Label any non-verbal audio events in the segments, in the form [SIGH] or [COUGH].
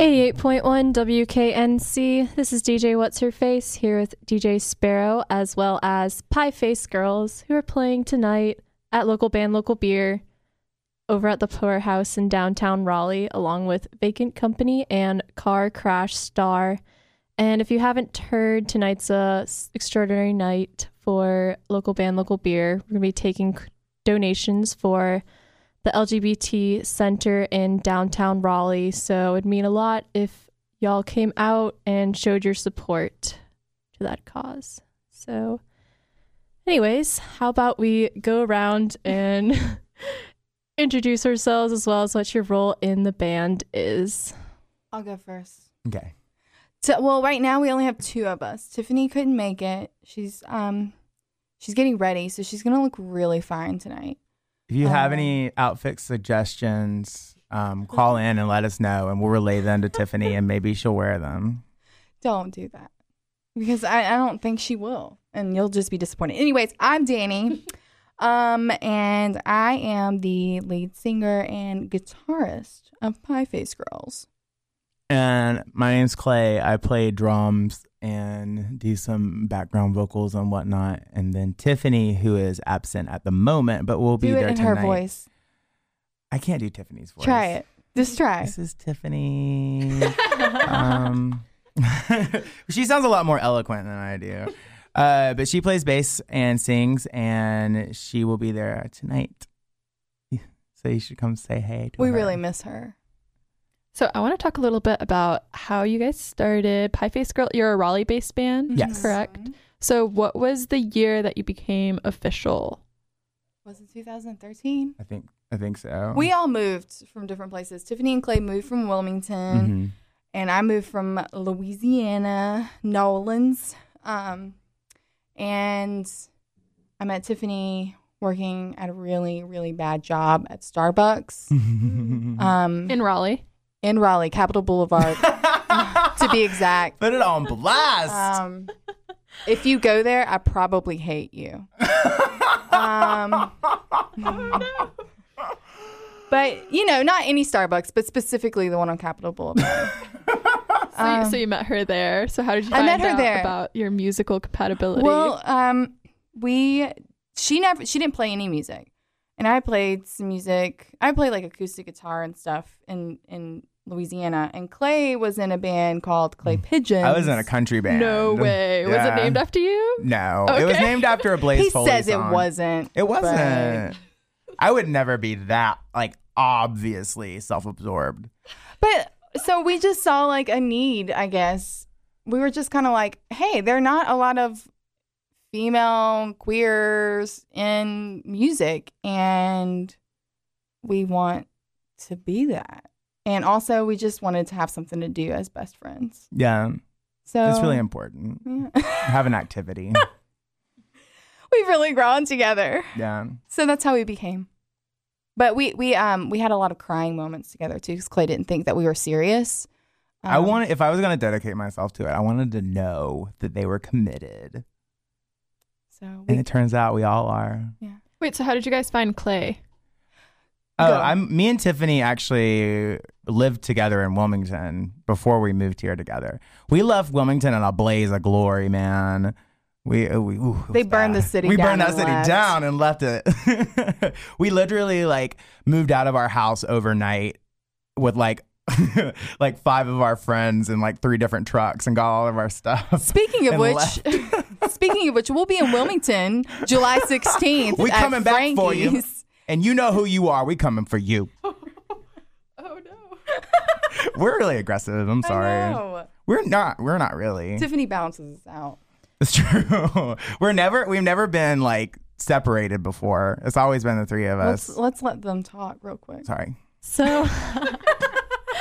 88.1 WKNC. This is DJ What's Her Face here with DJ Sparrow as well as Pie Face Girls who are playing tonight at local band Local Beer over at the Poorhouse in downtown Raleigh along with Vacant Company and Car Crash Star. And if you haven't heard, tonight's a extraordinary night for local band Local Beer. We're going to be taking donations for the LGBT Center in downtown Raleigh. So it would mean a lot if y'all came out and showed your support to that cause. So, anyways, how about we go around [LAUGHS] and [LAUGHS] introduce ourselves as well as what your role in the band is? I'll go first. Okay. So, well, right now we only have two of us. Tiffany couldn't make it. She's um, she's getting ready, so she's gonna look really fine tonight. If you have Um, any outfit suggestions, um, call in and let us know, and we'll relay them to [LAUGHS] Tiffany, and maybe she'll wear them. Don't do that because I, I don't think she will, and you'll just be disappointed. Anyways, I'm Danny, [LAUGHS] um, and I am the lead singer and guitarist of Pie Face Girls. And my name's Clay. I play drums and do some background vocals and whatnot. And then Tiffany, who is absent at the moment, but will be Do there it in tonight. her voice. I can't do Tiffany's voice. Try it. Just try. This is Tiffany. um, [LAUGHS] she sounds a lot more eloquent than I do. Uh, but she plays bass and sings, and she will be there tonight. [LAUGHS] So you should come say hey. To We her. really miss her. So, I want to talk a little bit about how you guys started Pie Face Girl. You're a Raleigh based band, Yes. correct? So, what was the year that you became official? Was it 2013? I think. I think so. We all moved from different places. Tiffany and Clay moved from Wilmington, Mhm. and I moved from Louisiana, Nolans. Um, and I met Tiffany working at a really, really bad job at Starbucks [LAUGHS] um, In Raleigh. In Raleigh, Capitol Boulevard, [LAUGHS] to be exact. Put it on blast. Um, if you go there, I probably hate you. Um, [LAUGHS] but you know, not any Starbucks, but specifically the one on Capitol Boulevard. [LAUGHS] So, you, so you met her there. So how did you I find met her out there. about your musical compatibility? well, um, we she never she didn't play any music, and I played some music. I played like acoustic guitar and stuff in in Louisiana, and Clay was in a band called Clay mm. Pigeons. I was in a country band. no way. Was it named after you? No, it was named after a [LAUGHS] Blaze He Foley says song. it wasn't. It wasn't. I would never be that like obviously self-absorbed. But so we just saw like a need, I guess. We were just kind of like, hey, there are not a lot of female queers in music, and we want to be that. And also, we just wanted to have something to do as best friends. Yeah, So it's really important. Yeah. Have an activity. [LAUGHS] We've really grown together. yeah. So that's how we became. But we we um we had a lot of crying moments together too, because Clay didn't think that we were serious. I Um, wanted if I was gonna dedicate myself to it, I wanted to know that they were committed. So And it turns out we all are. Yeah. Wait, so how did you guys find Clay? Oh, Go. I'm me and Tiffany actually lived together in Wilmington before we moved here together. We left Wilmington in a blaze of glory, man. We, uh, we ooh, They burned the city We down burned that city left. down and left it. [LAUGHS] we literally like moved out of our house overnight with like [LAUGHS] like five of our friends and like three different trucks and got all of our stuff. Speaking of which, [LAUGHS] speaking of which, we'll be in Wilmington July 16th. We coming back for you. Frankie's. and you know who you are. We coming for you. [LAUGHS] Oh no. [LAUGHS] We're really aggressive. I'm I sorry. know. We're not. We're not really. Tiffany bounces us out. It's [LAUGHS] true. We're never we've never been like separated before. It's always been the three of us. Let's let's let them talk real quick. Sorry. So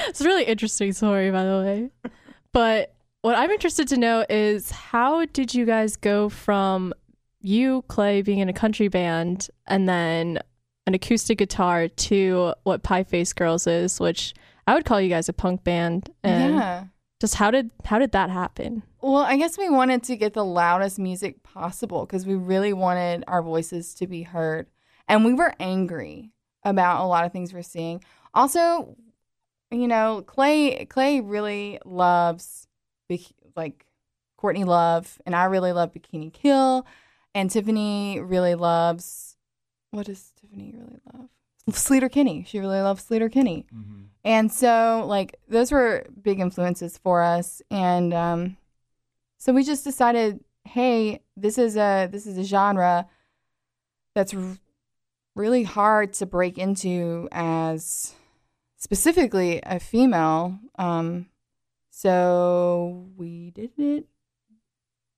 it's a really interesting story, by the way. But what I'm interested to know is how did you guys go from you, Clay, being in a country band and then an acoustic guitar to what Pie Face Girls is, which I would call you guys a punk band. And yeah. just how did how did that happen? Well, I guess we wanted to get the loudest music possible because we really wanted our voices to be heard. And we were angry about a lot of things we're seeing. Also, you know, Clay Clay really loves like Courtney Love, and I really love Bikini Kill, and Tiffany really loves what does Tiffany really love? Sleater Kinney. She really loves Sleater Kinney. And so, like, those were big influences for us. And um, so we just decided, hey, this is a this is a genre that's r- really hard to break into as specifically a female. Um, so we did it.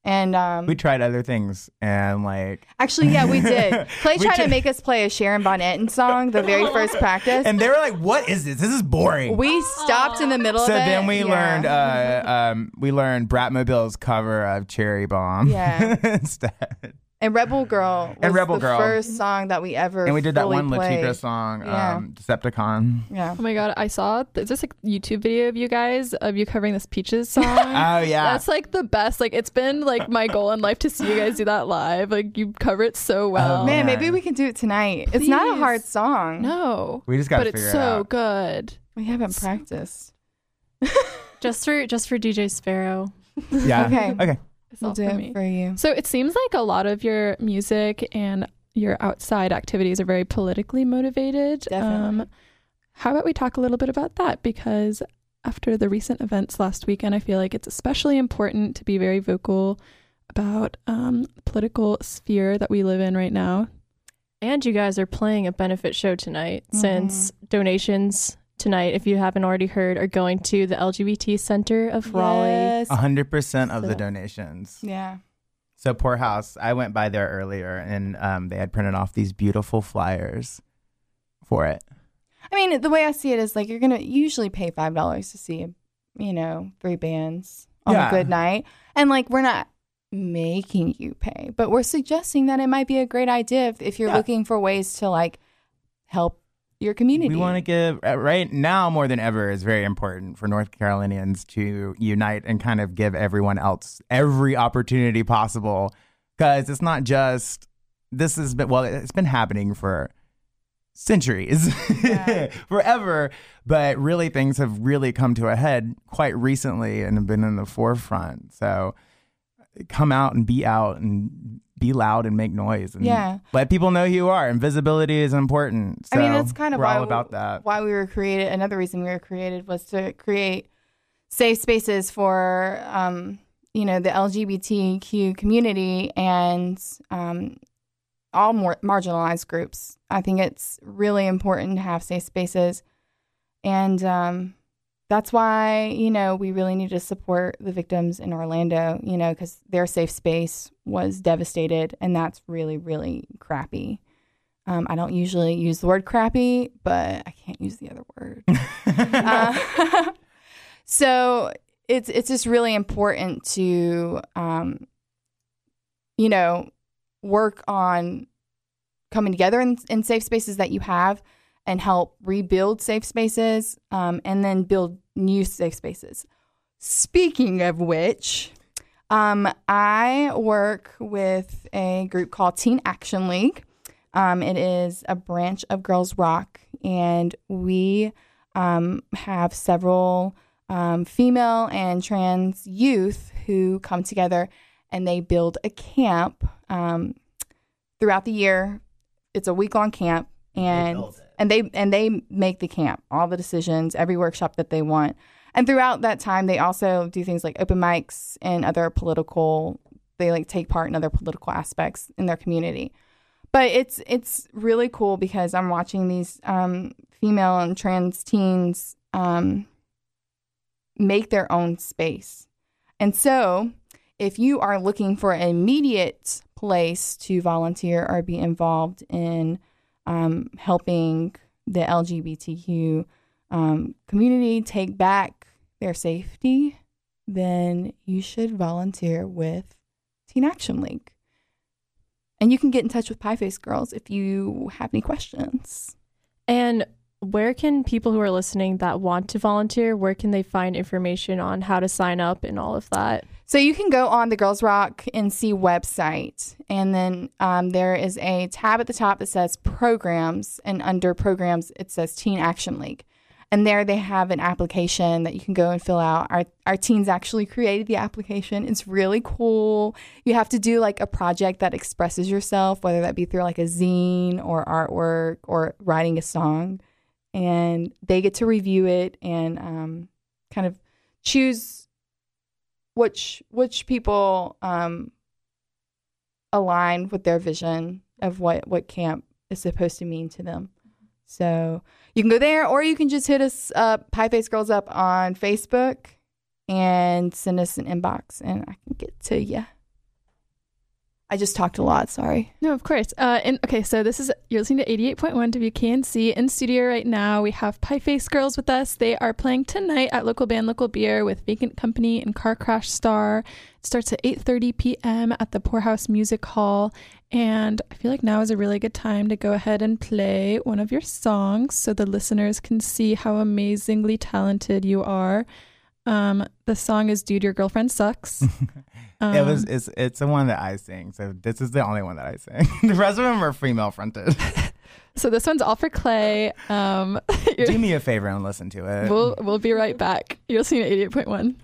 And um, We tried other things and like, [LAUGHS] actually, yeah, we did. [LAUGHS] Clay We tried to make us play a Sharon Bonnet song the very [LAUGHS] first practice. and they were like, "What is this? This is boring." we stopped in the middle so of it. then we Yeah. learned, uh, um, we learned Bratmobile's cover of Cherry Bomb. Yeah. instead, And Rebel Girl was And Rebel the Girl. first song that we ever and we did that one played. Le Tigre song, Yeah. um, Deceptacon. Yeah. Oh my god, I saw is this a YouTube video of you guys of you covering this Peaches song? [LAUGHS] Oh yeah, That's like the best. Like it's been like my goal in life to see you guys do that live. Like you cover it so well. Oh, Man, man. maybe we can do it tonight. It's not a hard song. No. we just got But to it's figure it so out. good. We haven't practiced. Just for just for DJ Sparrow. Yeah. [LAUGHS] Okay. Okay. Do for it for you. So it seems like a lot of your music and your outside activities are very politically motivated. Definitely. Um, how about we talk a little bit about that? Because after the recent events last weekend, I feel like it's especially important to be very vocal about um, the political sphere that we live in right now. And you guys are playing a benefit show tonight since donations tonight, if you haven't already heard, are going to the LGBT Center of Raleigh. Yes. A hundred percent of the donations. Yeah. So Poor House, I went by there earlier, and um, they had printed off these beautiful flyers for it. I mean, the way I see it is like you're gonna usually pay five dollars to see, you know, three bands on Yeah. a good night, and like we're not making you pay, but we're suggesting that it might be a great idea if, if you're Yeah. looking for ways to like help your community. We want to give uh, right now more than ever is very important for North Carolinians to unite and kind of give everyone else every opportunity possible because it's not just this has been well it's been happening for centuries Yeah. [LAUGHS] forever but really things have really come to a head quite recently and have been in the forefront so come out and be out and be loud and make noise and Yeah. let people know who you are and visibility is important so I mean, that's kind of we're why all about that Why we were created. Another reason we were created was to create safe spaces for, um, you know, the LGBTQ community and um, all more marginalized groups. I think it's really important to have safe spaces, and um, that's why you know we really need to support the victims in Orlando. You know, because their safe space was devastated, and that's really, really crappy. Um, I don't usually use the word crappy, but I can't use the other word. [LAUGHS] Uh, [LAUGHS] so it's it's just really important to, um, you know, work on coming together in, in safe spaces that you have and help rebuild safe spaces um, and then build new safe spaces. Speaking of which, um, I work with a group called Teen Action League. Um, it is a branch of Girls Rock, and we um, have several um, female and trans youth who come together and they build a camp um, throughout the year. It's a week long camp, and and they and they make the camp, all the decisions, every workshop that they want. And throughout that time, they also do things like open mics and other political. They like take part in other political aspects in their community. But it's it's really cool because I'm watching these um, female and trans teens um, make their own space. And so, if you are looking for an immediate place to volunteer or be involved in um, helping the LGBTQ um, community take back their safety, then you should volunteer with Teen Action League. And you can get in touch with Pie Face Girls if you have any questions. And where can people who are listening that want to volunteer, where can they find information on how to sign up and all of that? So you can go on the Girls Rock NC website, and then um, there is a tab at the top that says programs, and under programs it says Teen Action League, And there they have an application that you can go and fill out. Our our teens actually created the application. It's really cool. You have to do like a project that expresses yourself, whether that be through like a zine or artwork or writing a song. And they get to review it and um, kind of choose which which people um, align with their vision of what what camp is supposed to mean to them. So you can go there, or you can just hit us up, Pie Face Girls up on Facebook, and send us an inbox, and I can get to you. I just talked a lot. Sorry. No, of course. Uh, and okay, so this is you're listening to 88.1 WKNC in studio right now. We have Pie Face Girls with us. They are playing tonight at local band Local Beer with Vacant Company and Car Crash Star. It starts at 8:30 p.m. at the Poorhouse Music Hall, and I feel like now is a really good time to go ahead and play one of your songs so the listeners can see how amazingly talented you are. Um, the song is "Dude, Your Girlfriend Sucks." Um, [LAUGHS] it was it's it's the one that I sing. So this is the only one that I sing. [LAUGHS] the rest of them are female fronted. [LAUGHS] so this one's all for Clay. Um, Do me a favor and listen to it. We'll we'll be right back. You're listening to eighty eight point one.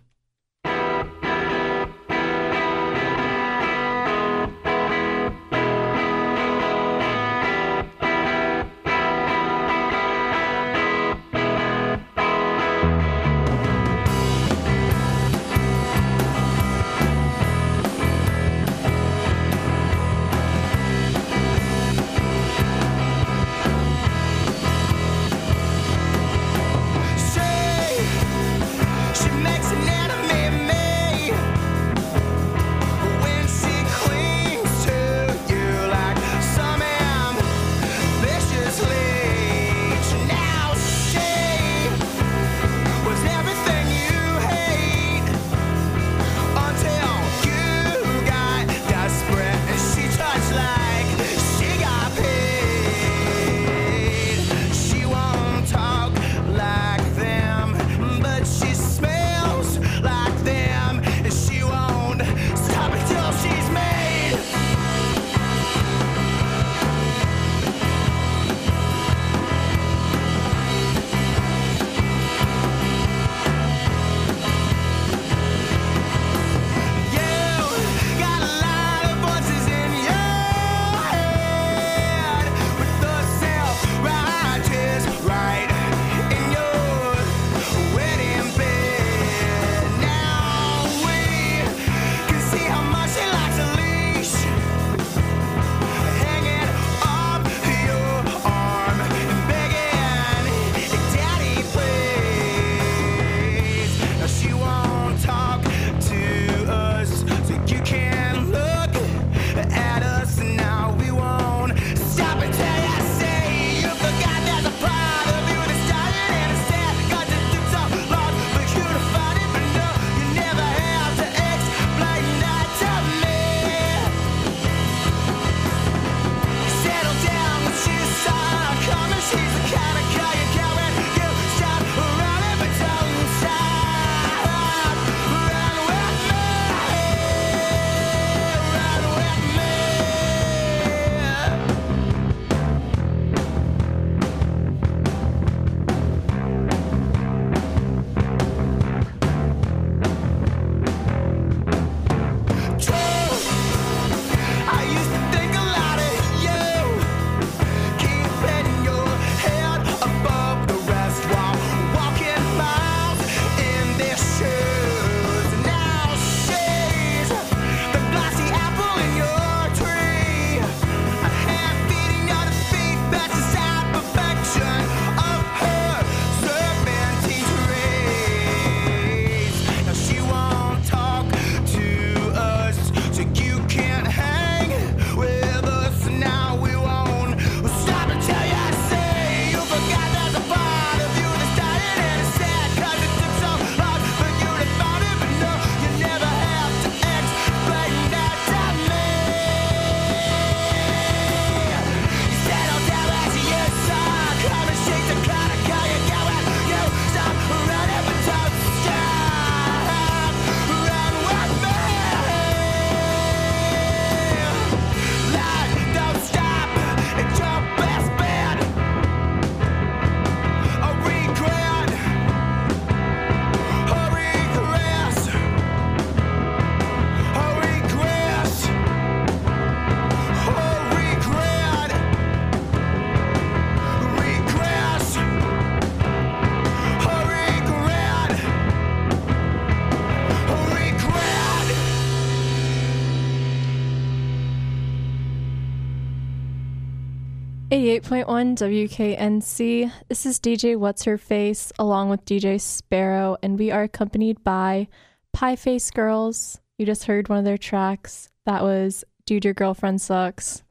88.1 WKNC. This is DJ What's Her Face along with DJ Sparrow, and we are accompanied by Pie Face Girls. You just heard one of their tracks. That was Dude Your Girlfriend Sucks.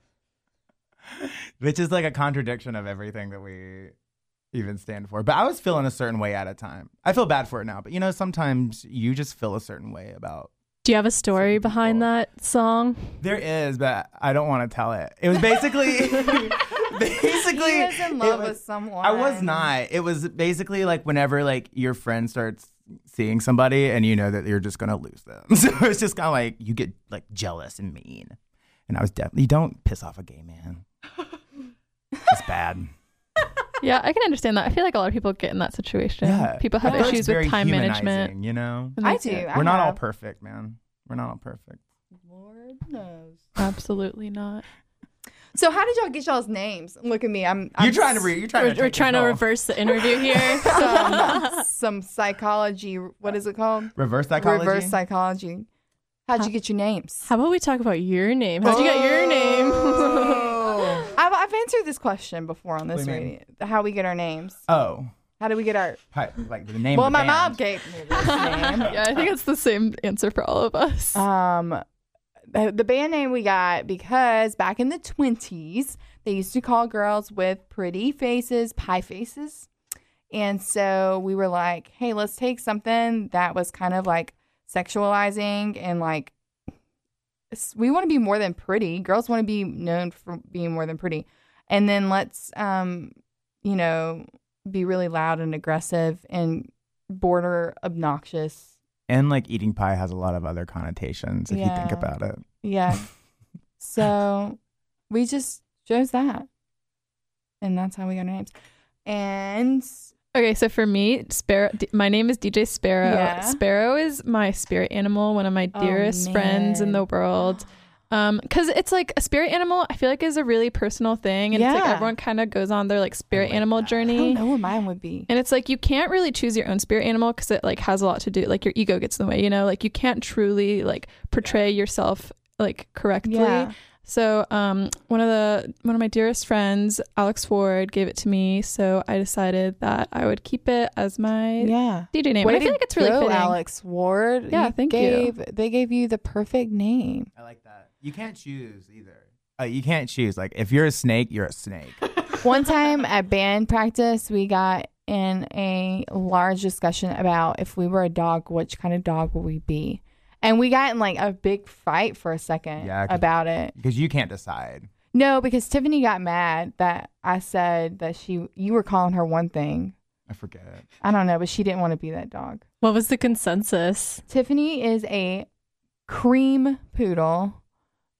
[LAUGHS] Which is like a contradiction of everything that we even stand for. But I was feeling a certain way at a time. I feel bad for it now, but you know, sometimes you just feel a certain way about. Do you have a story behind that song? There is, but I don't want to tell it. It was basically, [LAUGHS] [LAUGHS] basically, He was in love was- with someone. I was not. It was basically like whenever like your friend starts seeing somebody and you know that you're just gonna lose them. [LAUGHS] So it's just kind of like you get like jealous and mean. And I was definitely you don't piss off a gay man. It's bad. Yeah, I can understand that. I feel like a lot of people get in that situation. Yeah, People have I issues very with time management. You know, I do. it. We're not all perfect, man. We're not all perfect. Lord knows. Absolutely not. So how did y'all get y'all's names? Look at me. I'm. I'm you're trying to re- you're trying We're, to we're take trying to reverse the interview [LAUGHS] here. some, some psychology. What is it called? reverse psychology. Reverse psychology. How'd you get your names? How about we talk about your name? How'd you get your oh. name? I've, I've answered this question before on this What do you mean? radio. How we get our names? oh, How do we get our? hi, like the name. Well, of the my mom band. gave me this [LAUGHS] name. Yeah, I think it's the same answer for all of us. Um, the, the band name we got because back in the twenties they used to call girls with pretty faces pie faces, and so we were like, hey, let's take something that was kind of like sexualizing and like s- we want to be more than pretty. Girls want to be known for being more than pretty, and then let's um, you know, be really loud and aggressive and border obnoxious and like eating pie has a lot of other connotations if you think about it. Yeah. [LAUGHS] so we just chose that. And that's how we got our names. And Okay, so for me, Sparrow. D- my name is DJ Sparrow. Yeah. Sparrow is my spirit animal, one of my Oh, dearest friends in the world. [GASPS] Um, because it's like a spirit animal. I feel like is a really personal thing, and it's like everyone kind of goes on their like spirit like animal that. I journey. don't know what mine would be. And it's like you can't really choose your own spirit animal because it like has a lot to do. Like your ego gets in the way, you know. Like you can't truly like portray yourself like correctly. Yeah. So um, one of the one of my dearest friends, Alex Ford, gave it to me. So I decided that I would keep it as my Yeah. DJ name. Way I feel like it's really go, fitting. Alex Ward. Yeah, You thank you. They gave you the perfect name. I like that. You can't choose either. Uh, you can't choose. Like if you're a snake, you're a snake. [LAUGHS] One time at band practice, we got in a large discussion about if we were a dog, which kind of dog would we be? And we got in like a big fight for a second Yeah, 'cause- about it. Because you can't decide. No, because Tiffany got mad that I said that she you were calling her one thing. I forget it. I don't know, but she didn't want to be that dog. what was the consensus? Tiffany is a cream poodle.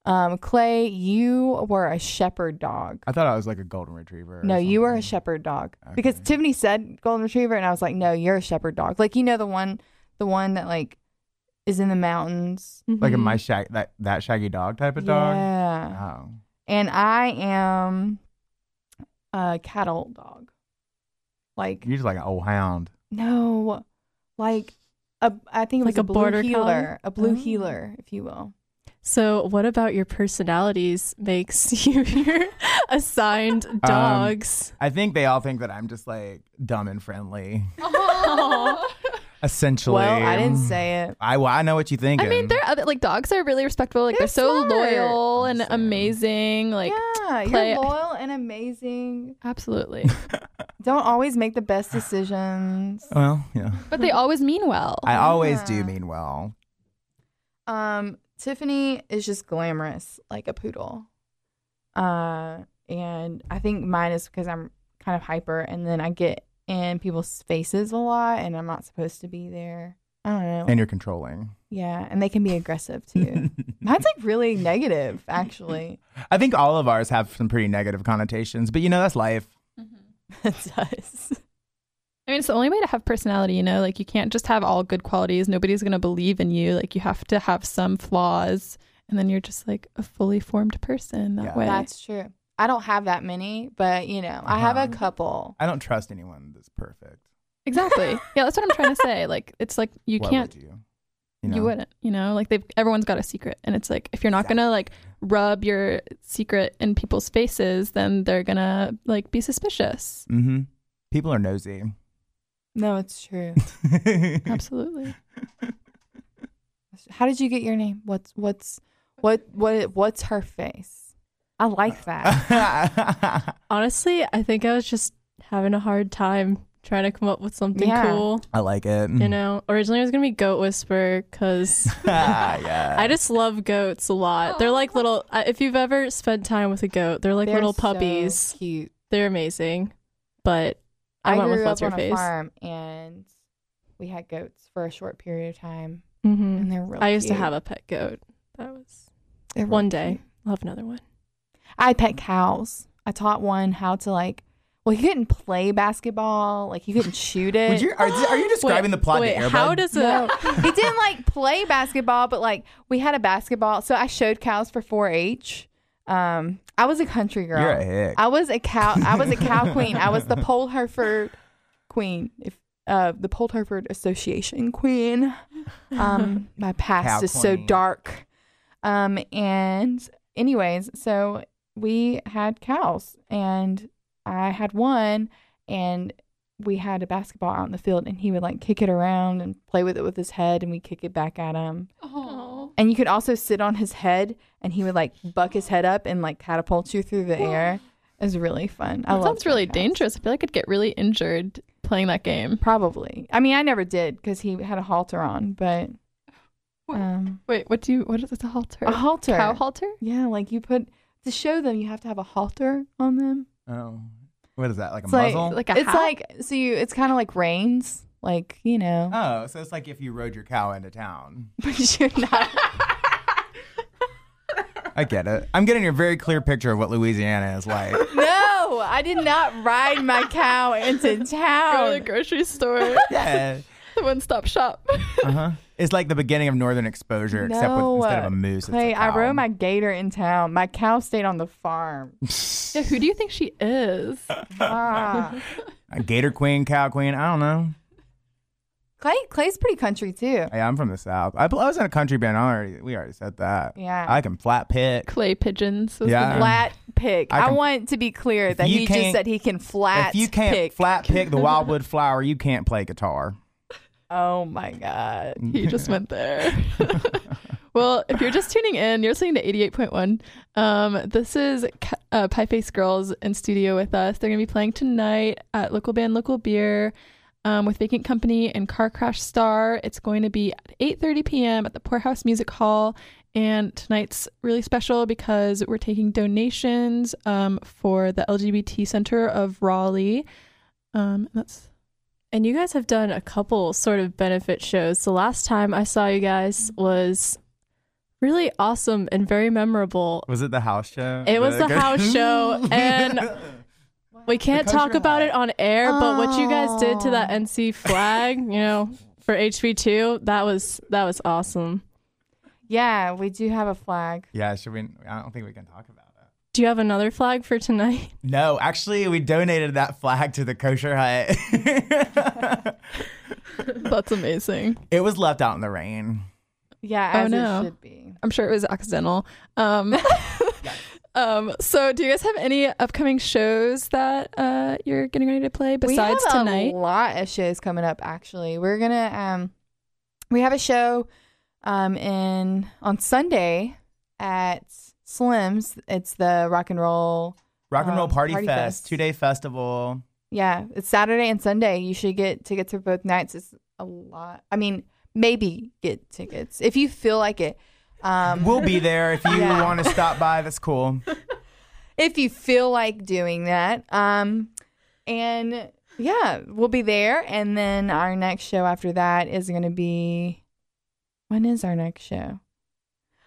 Um, Clay, you were a shepherd dog. I thought I was like a golden retriever. No, you were a shepherd dog. Because Tiffany said golden retriever and I was like, "No, you're a shepherd dog." Like you know the one the one that like is in the mountains. Like a my shag that that shaggy dog type of dog. Yeah. Oh. And I am a cattle dog. Like You're just like an old hound. no, like a I think it was Like a, a blue border heeler, collie? a blue Oh. heeler, if you will. So, what about your personalities makes [LAUGHS] you your assigned Um, dogs? I think they all think that I'm just like dumb and friendly. Aw. [LAUGHS] Essentially. Well, I didn't say it. I well, I know what you think. I mean, they're other like dogs are really respectful. Like they're, They're so smart. loyal I'm and saying. amazing. Like yeah, play- you're loyal and amazing. absolutely. [LAUGHS] Don't always make the best decisions. Well, yeah. but they always mean well. I always do mean well. Um, Tiffany is just glamorous, like a poodle. Uh, and I think mine is because I'm kind of hyper, and then I get in people's faces a lot, and I'm not supposed to be there. I don't know. And you're controlling. yeah, and they can be aggressive too. [LAUGHS] Mine's like really negative, actually. [LAUGHS] I think all of ours have some pretty negative connotations, but you know that's life. [LAUGHS] it does. I mean, it's the only way to have personality, you know? Like, you can't just have all good qualities. Nobody's going to believe in you. Like, you have to have some flaws, and then you're just like a fully formed person that Yeah. way. That's true. I don't have that many, but you know, I have a Uh-huh. couple. I don't trust anyone that's perfect. exactly. [LAUGHS] yeah, that's what I'm trying to say. Like, it's like you Why can't, would you? you, know? wouldn't, you know? Like, they've, everyone's got a secret. And it's like, if you're not going to, like, rub your secret in people's faces, then they're gonna like be suspicious. Mm-hmm. People are nosy. No, it's true. [LAUGHS] Absolutely. How did you get your name? What's what's what what what's her face? I like that. [LAUGHS] Honestly, I think I was just having a hard time trying to come up with something Yeah. cool. I like it. You know, originally it was gonna be Goat Whisperer because [LAUGHS] yeah. I just love goats a lot. They're like little. If you've ever spent time with a goat, they're like They're little so puppies. cute. They're amazing. But I, I, went grew with what's up her on a face. farm and we had goats for a short period of time, hmm and they're really. I used to have a pet goat. That was They're really one day. cute. I'll have another one. I pet cows. I taught one how to like. Well, he couldn't play basketball. Like he couldn't shoot [LAUGHS] it. You, are, are you describing the plot Wait, to Air Bud? how does [LAUGHS] it? No, he didn't like play basketball, but like we had a basketball. So I showed cows for 4-H. Um, I was a country girl. You're a hick. I was a cow. I was a [LAUGHS] cow queen. I was the Polled Hereford queen. If uh, the Polled Hereford Association queen. Um, [LAUGHS] my past Cow is so dark. Um, and anyways, so we had cows, and I had one, and we had a basketball out in the field, and he would like kick it around and play with it with his head, and we kick it back at him. Oh. And you could also sit on his head, and he would like buck his head up and like catapult you through the air. It was really fun. I That love sounds really cows. dangerous. I feel like I'd get really injured playing that game. Probably. I mean, I never did because he had a halter on, but um, Wait, what do you? What is this? A halter? a halter. Cow halter? Yeah, like you put to show them, you have to have a halter on them. oh. What is that? Like a It's like- muzzle? Like a it's hat? like so you. It's kind of like reins, like you know, oh, so it's like if you rode your cow into town. [LAUGHS] but you're not. I get it. I'm getting a very clear picture of what Louisiana is like. [LAUGHS] no, I did not ride my cow into [LAUGHS] Go to the town. grocery store. yeah. the one-stop shop. Uh huh. It's like the beginning of Northern Exposure, except with No, instead of a moose. It's Clay, a I cow. rode my gator in town. My cow stayed on the farm. yeah, who do you think she is? Ah. a gator queen, cow queen. I don't know. Clay, Clay's pretty country too. Yeah, I'm from the south. I, I was in a country band. I already, we already said that. Yeah. I can flat pick. Clay pigeons. was the Yeah. name. flat pick. I I, can- want to be clear that you he just can't- said he can flat if you can't pick. flat pick the [LAUGHS] wildwood flower, you can't play guitar. oh my god. [LAUGHS] He just went there. [LAUGHS] well, if you're just tuning in, you're listening to 88.1. Um, this is Ca- uh, Pie Face Girls in studio with us. They're going to be playing tonight at local band Local Beer um, with Vacant Company and Car Crash Star. It's going to be at 8:30 p.m. at the Poorhouse Music Hall. And tonight's really special because we're taking donations um, for the LGBT Center of Raleigh. Um, that's And you guys have done a couple sort of benefit shows. The last time I saw you guys was really awesome and very memorable. Was it the house show? It was the house show, [LAUGHS] and We can't talk about it on air, but what you guys did to that Oh. NC flag, you know, for HB2, that was that was awesome. Yeah, we do have a flag. yeah, should we? I don't think we can talk about it. Do you have another flag for tonight? [LAUGHS] No, actually, we donated that flag to the kosher hut. [LAUGHS] That's amazing. it was left out in the rain. Yeah, Oh, as no. it should be. I'm sure it was accidental. Um, [LAUGHS] um, so, do you guys have any upcoming shows that uh, you're getting ready to play besides we have tonight? a lot of shows coming up. Actually, we're gonna um, we have a show um in on Sunday at Slim's. It's the rock and roll. Rock and roll Um, party, Party fest, Fest. two day festival. Yeah, it's Saturday and Sunday. You should get tickets for both nights. It's a lot. I mean, maybe get tickets if you feel like it. Um, We'll be there if you Yeah. want to stop by. That's cool. if you feel like doing that. Um, and yeah, we'll be there. And then our next show after that is going to be when is our next show?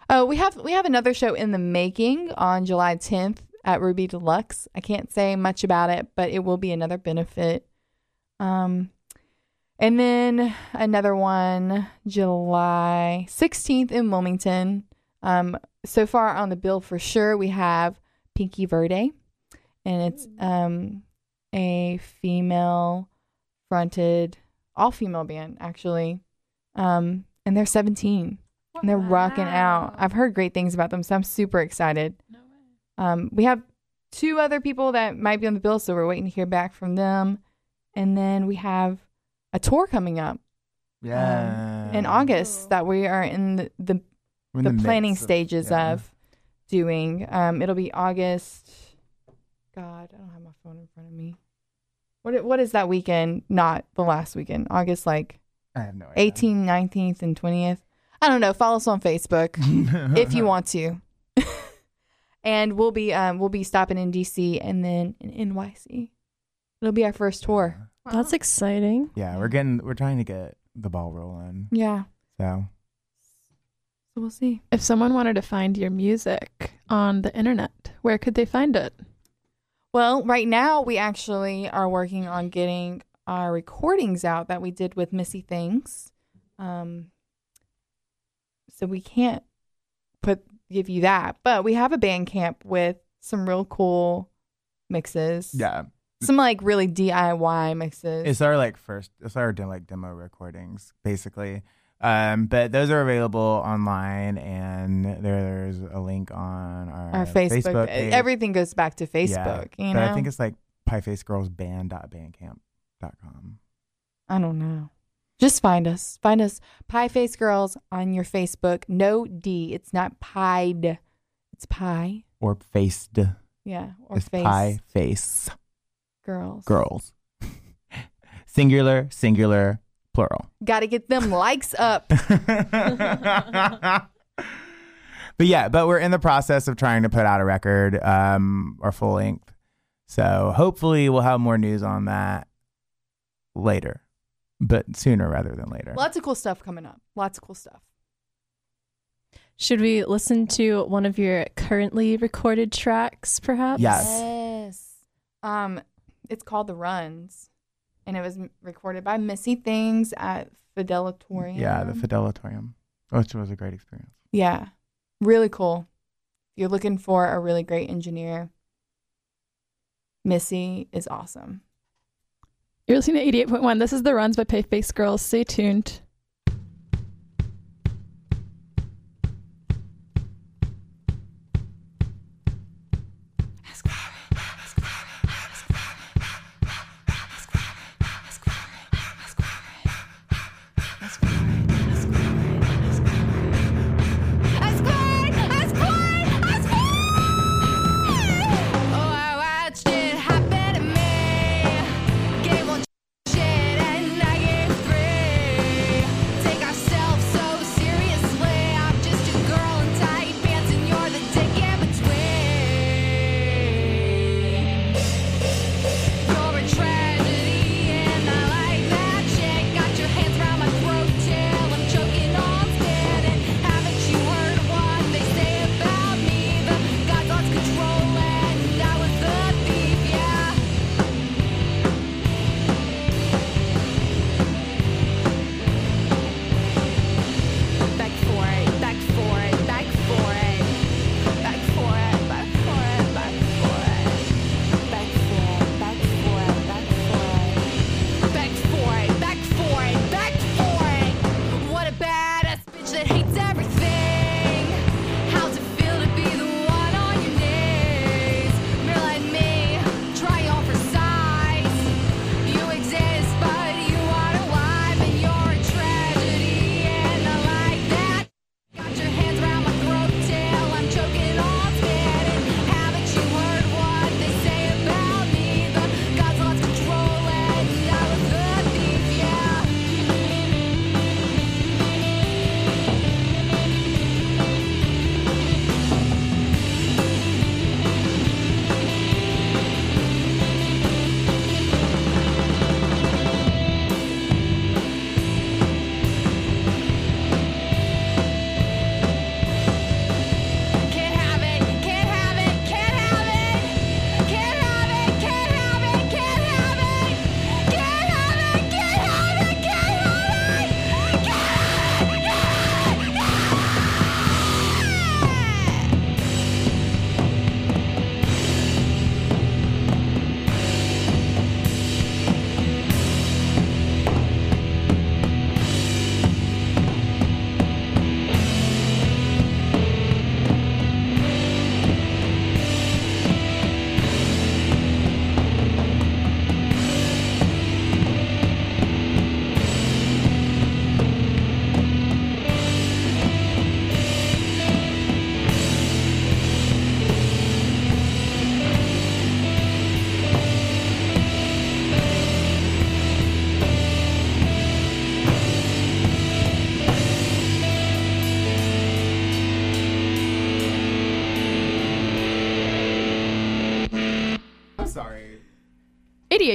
Oh, we have we have another show in the making on July 10th at Ruby Deluxe. I can't say much about it, but it will be another benefit. Um, and then another one July 16th in Wilmington. Um, so far on the bill for sure, we have Pinky Verde, and it's um a female fronted all female band actually, um, and they're 17. and they're rocking out. I've heard great things about them, so I'm super excited. Um, we have two other people that might be on the bill, so we're waiting to hear back from them. And then we have a tour coming up Yeah. Um, in August that we are in the, the, in the midst planning of- stages yeah. of doing. Um, it'll be August. God, I don't have my phone in front of me. What what is that weekend? Not the last weekend. August like I have no idea. 18th, 19th, and 20th. I don't know. Follow us on Facebook [LAUGHS] if you want to. [LAUGHS] and we'll be um we'll be stopping in DC and then in NYC. It'll be our first tour. That's exciting. Yeah, we're getting we're trying to get the ball rolling. Yeah. So So we'll see. If someone wanted to find your music on the internet, where could they find it? Well, right now we actually are working on getting our recordings out that we did with Missy Things. Um, so we can't put give you that, but we have a band camp with some real cool mixes. yeah, some like really DIY mixes. it's our like first it's our like demo recordings basically. Um, but those are available online, and there's a link on our, our Facebook. page. Everything goes back to Facebook. Yeah, you but know, I think it's like piefacegirlsband.bandcamp.com. I don't know. Just find us. Find us Pie Face Girls on your Facebook. No D. It's not pied. It's pie. or faced. Yeah. Or it's face pie face girls. girls. [LAUGHS] singular, singular, plural. Gotta get them [LAUGHS] likes up. [LAUGHS] but yeah, but we're in the process of trying to put out a record, um, or full length. So hopefully we'll have more news on that later, but sooner rather than later. Lots of cool stuff coming up. Lots of cool stuff. Should we listen to one of your currently recorded tracks, perhaps? Yes. Yes. Um, it's called The Runs, and it was m- recorded by Missy Things at Fidelitorium. Yeah, the Fidelitorium, which was a great experience. Yeah, really cool. If you're looking for a really great engineer, Missy is awesome. You're listening to 88.1. This is The Runs by Pie Face Girls. Stay tuned.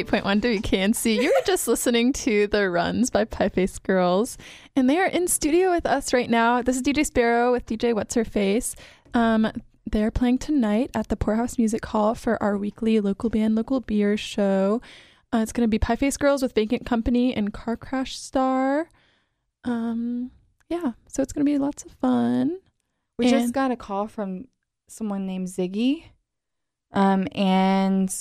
88.1 WKNC. You were just listening to The Runs by Pie Face Girls, and they are in studio with us right now. This is DJ Sparrow with DJ What's Her Face. Um, they're playing tonight at the Pour House Music Hall for our weekly local band, local beer show. Uh, it's going to be Pie Face Girls with Vacant Company and Car Crash Star. Um, yeah, so it's going to be lots of fun. We And- just got a call from someone named Ziggy. Um, and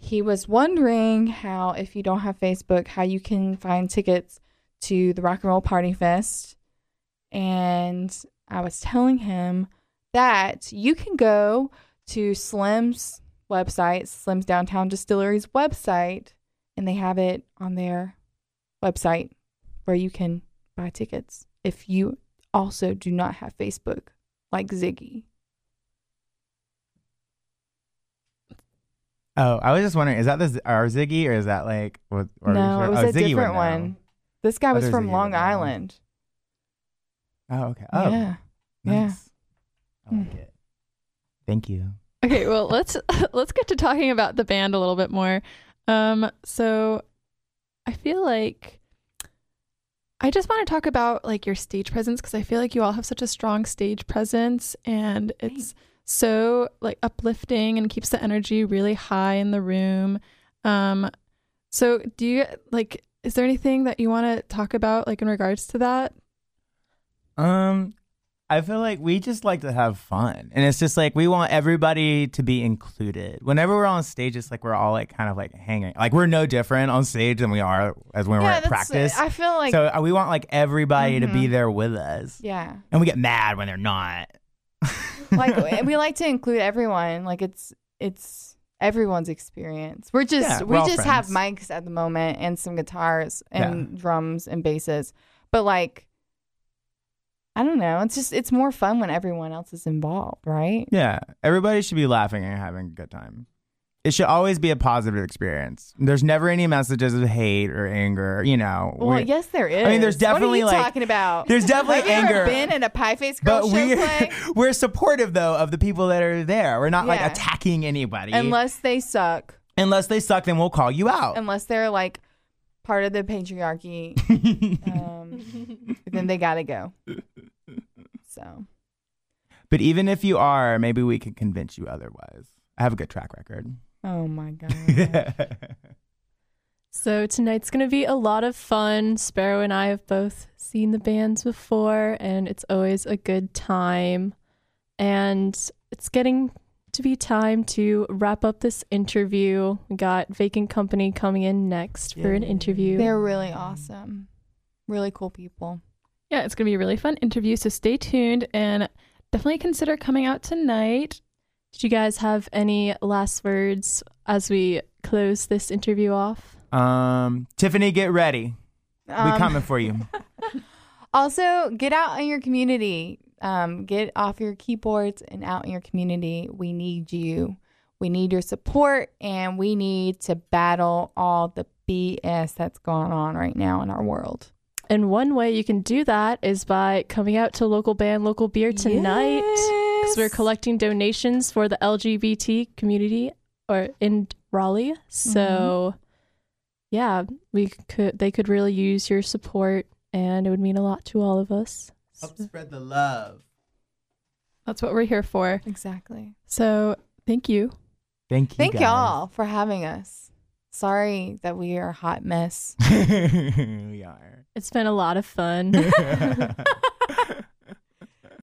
he was wondering how, if you don't have Facebook, how you can find tickets to the Rock and Roll Party Fest. And I was telling him that you can go to Slim's website, Slim's Downtown Distillery's website, and they have it on their website where you can buy tickets if you also do not have Facebook like Ziggy. Oh, I was just wondering, is that the our Ziggy or is that like what? or no, it was sure- a oh, Ziggy different know. one. This guy was Other from Ziggy Long. Island. Oh, okay. Oh, Yeah. yeah. I like it. Thank you. Okay, well [LAUGHS] let's [LAUGHS] let's get to talking about the band a little bit more. Um, so I feel like I just want to talk about like your stage presence because I feel like you all have such a strong stage presence and it's so like uplifting and keeps the energy really high in the room. Um, so do you like? Is there anything that you want to talk about like in regards to that? Um, I feel like we just like to have fun, and it's just like we want everybody to be included. Whenever we're on stage, it's like we're all like kind of like hanging, like we're no different on stage than we are as when we're yeah, at practice. I feel like so uh, we want like everybody to be Mhm. there with us, yeah. and we get mad when they're not. Like [LAUGHS] we like to include everyone. Like it's it's everyone's experience. We're just Yeah, we we're just have mics at the moment and some guitars and drums and basses. But like I don't know. It's just it's more fun when everyone else is involved, right? Yeah, everybody should be laughing and having a good time. It should always be a positive experience. There's never any messages of hate or anger. You know, Well, We- yes, there is. I mean, there's definitely, what are you like- talking about? there's definitely Have anger. been in a pie face girl but show we play? [LAUGHS] we're supportive though of the people that are there. We're not like attacking anybody Unless they suck. unless they suck. Then we'll call you out. Unless they're like part of the patriarchy. [LAUGHS] um, then they gotta go. So but even if you are, maybe we can convince you otherwise. I have a good track record. Oh my [LAUGHS] god. So tonight's going to be a lot of fun. Sparrow and I have both seen the bands before, and it's always a good time. And it's getting to be time to wrap up this interview. We got Vacant Company coming in next for an interview. They're really awesome. Really cool people. Yeah, it's going to be a really fun interview. So stay tuned and definitely consider coming out tonight. Did you guys have any last words as we close this interview off? um, Tiffany, get ready. we Um, coming for you. [LAUGHS] Also, get out in your community. Um, get off your keyboards and out in your community. We need you. We need your support, and we need to battle all the BS that's going on right now in our world. And one way you can do that is by coming out to local band, local beer tonight. Because we're collecting donations for the LGBT community or in Raleigh. So, mm-hmm. yeah, we could they could really use your support, and it would mean a lot to all of us. Help spread the love. That's what we're here for. Exactly. So thank you. Thank you. Thank guys. y'all for having us. Sorry that we are a hot mess. [LAUGHS] we are. It's been a lot of fun. [LAUGHS] [LAUGHS]